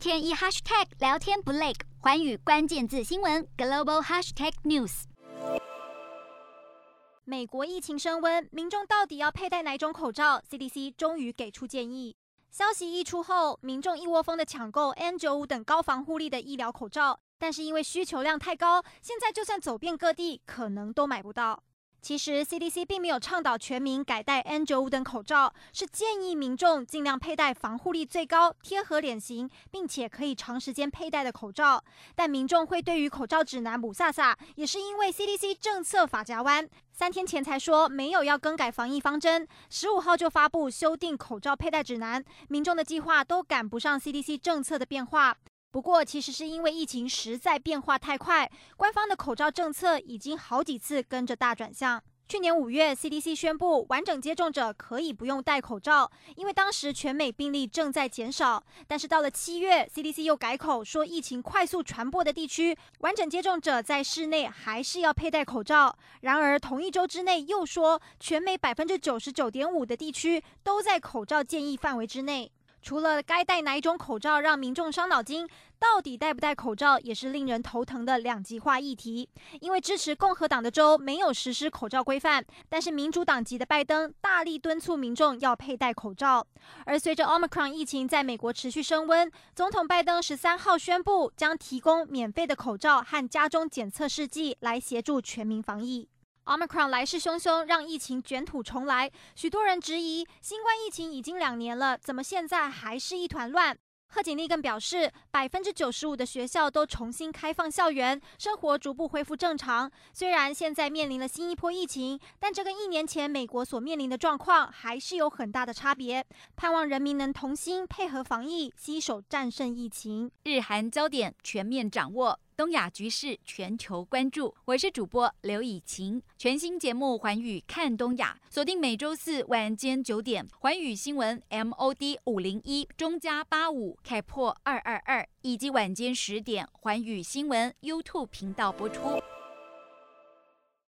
天一 hashtag 聊天不累，寰宇关键字新闻 global hashtag news。美国疫情升温，民众到底要佩戴哪种口罩？CDC 终于给出建议。消息一出后，民众一窝蜂的抢购 N95 等高防护力的医疗口罩，但是因为需求量太高，现在就算走遍各地，可能都买不到。其实 CDC 并没有倡导全民改戴 N95 等口罩，是建议民众尽量佩戴防护力最高、贴合脸型，并且可以长时间佩戴的口罩。但民众会对于口罩指南雾煞煞，也是因为 CDC 政策法夹弯，三天前才说没有要更改防疫方针，十五号就发布修订口罩佩戴指南，民众的计划都赶不上 CDC 政策的变化。不过，其实是因为疫情实在变化太快，官方的口罩政策已经好几次跟着大转向。去年五月，CDC 宣布完整接种者可以不用戴口罩，因为当时全美病例正在减少。但是到了七月，CDC 又改口说，疫情快速传播的地区，完整接种者在室内还是要佩戴口罩。然而同一周之内又说，全美百分之九十九点五的地区都在口罩建议范围之内。除了该戴哪一种口罩让民众伤脑筋，到底戴不戴口罩也是令人头疼的两极化议题。因为支持共和党的州没有实施口罩规范，但是民主党籍的拜登大力敦促民众要佩戴口罩。而随着 Omicron 疫情在美国持续升温，总统拜登十三号宣布将提供免费的口罩和家中检测试剂来协助全民防疫。Omicron 来势汹汹，让疫情卷土重来。许多人质疑，新冠疫情已经两年了，怎么现在还是一团乱？贺锦丽更表示，百分之九十五的学校都重新开放校园，生活逐步恢复正常。虽然现在面临了新一波疫情，但这跟一年前美国所面临的状况还是有很大的差别。盼望人民能同心配合防疫，携手战胜疫情。日韩焦点全面掌握。东亚局势全球关注，我是主播刘以晴。全新节目《环宇看东亚》，锁定每周四晚间九点，环宇新闻 MOD 五零一中加八五开破二二二，以及晚间十点，环宇新闻 YouTube 频道播出。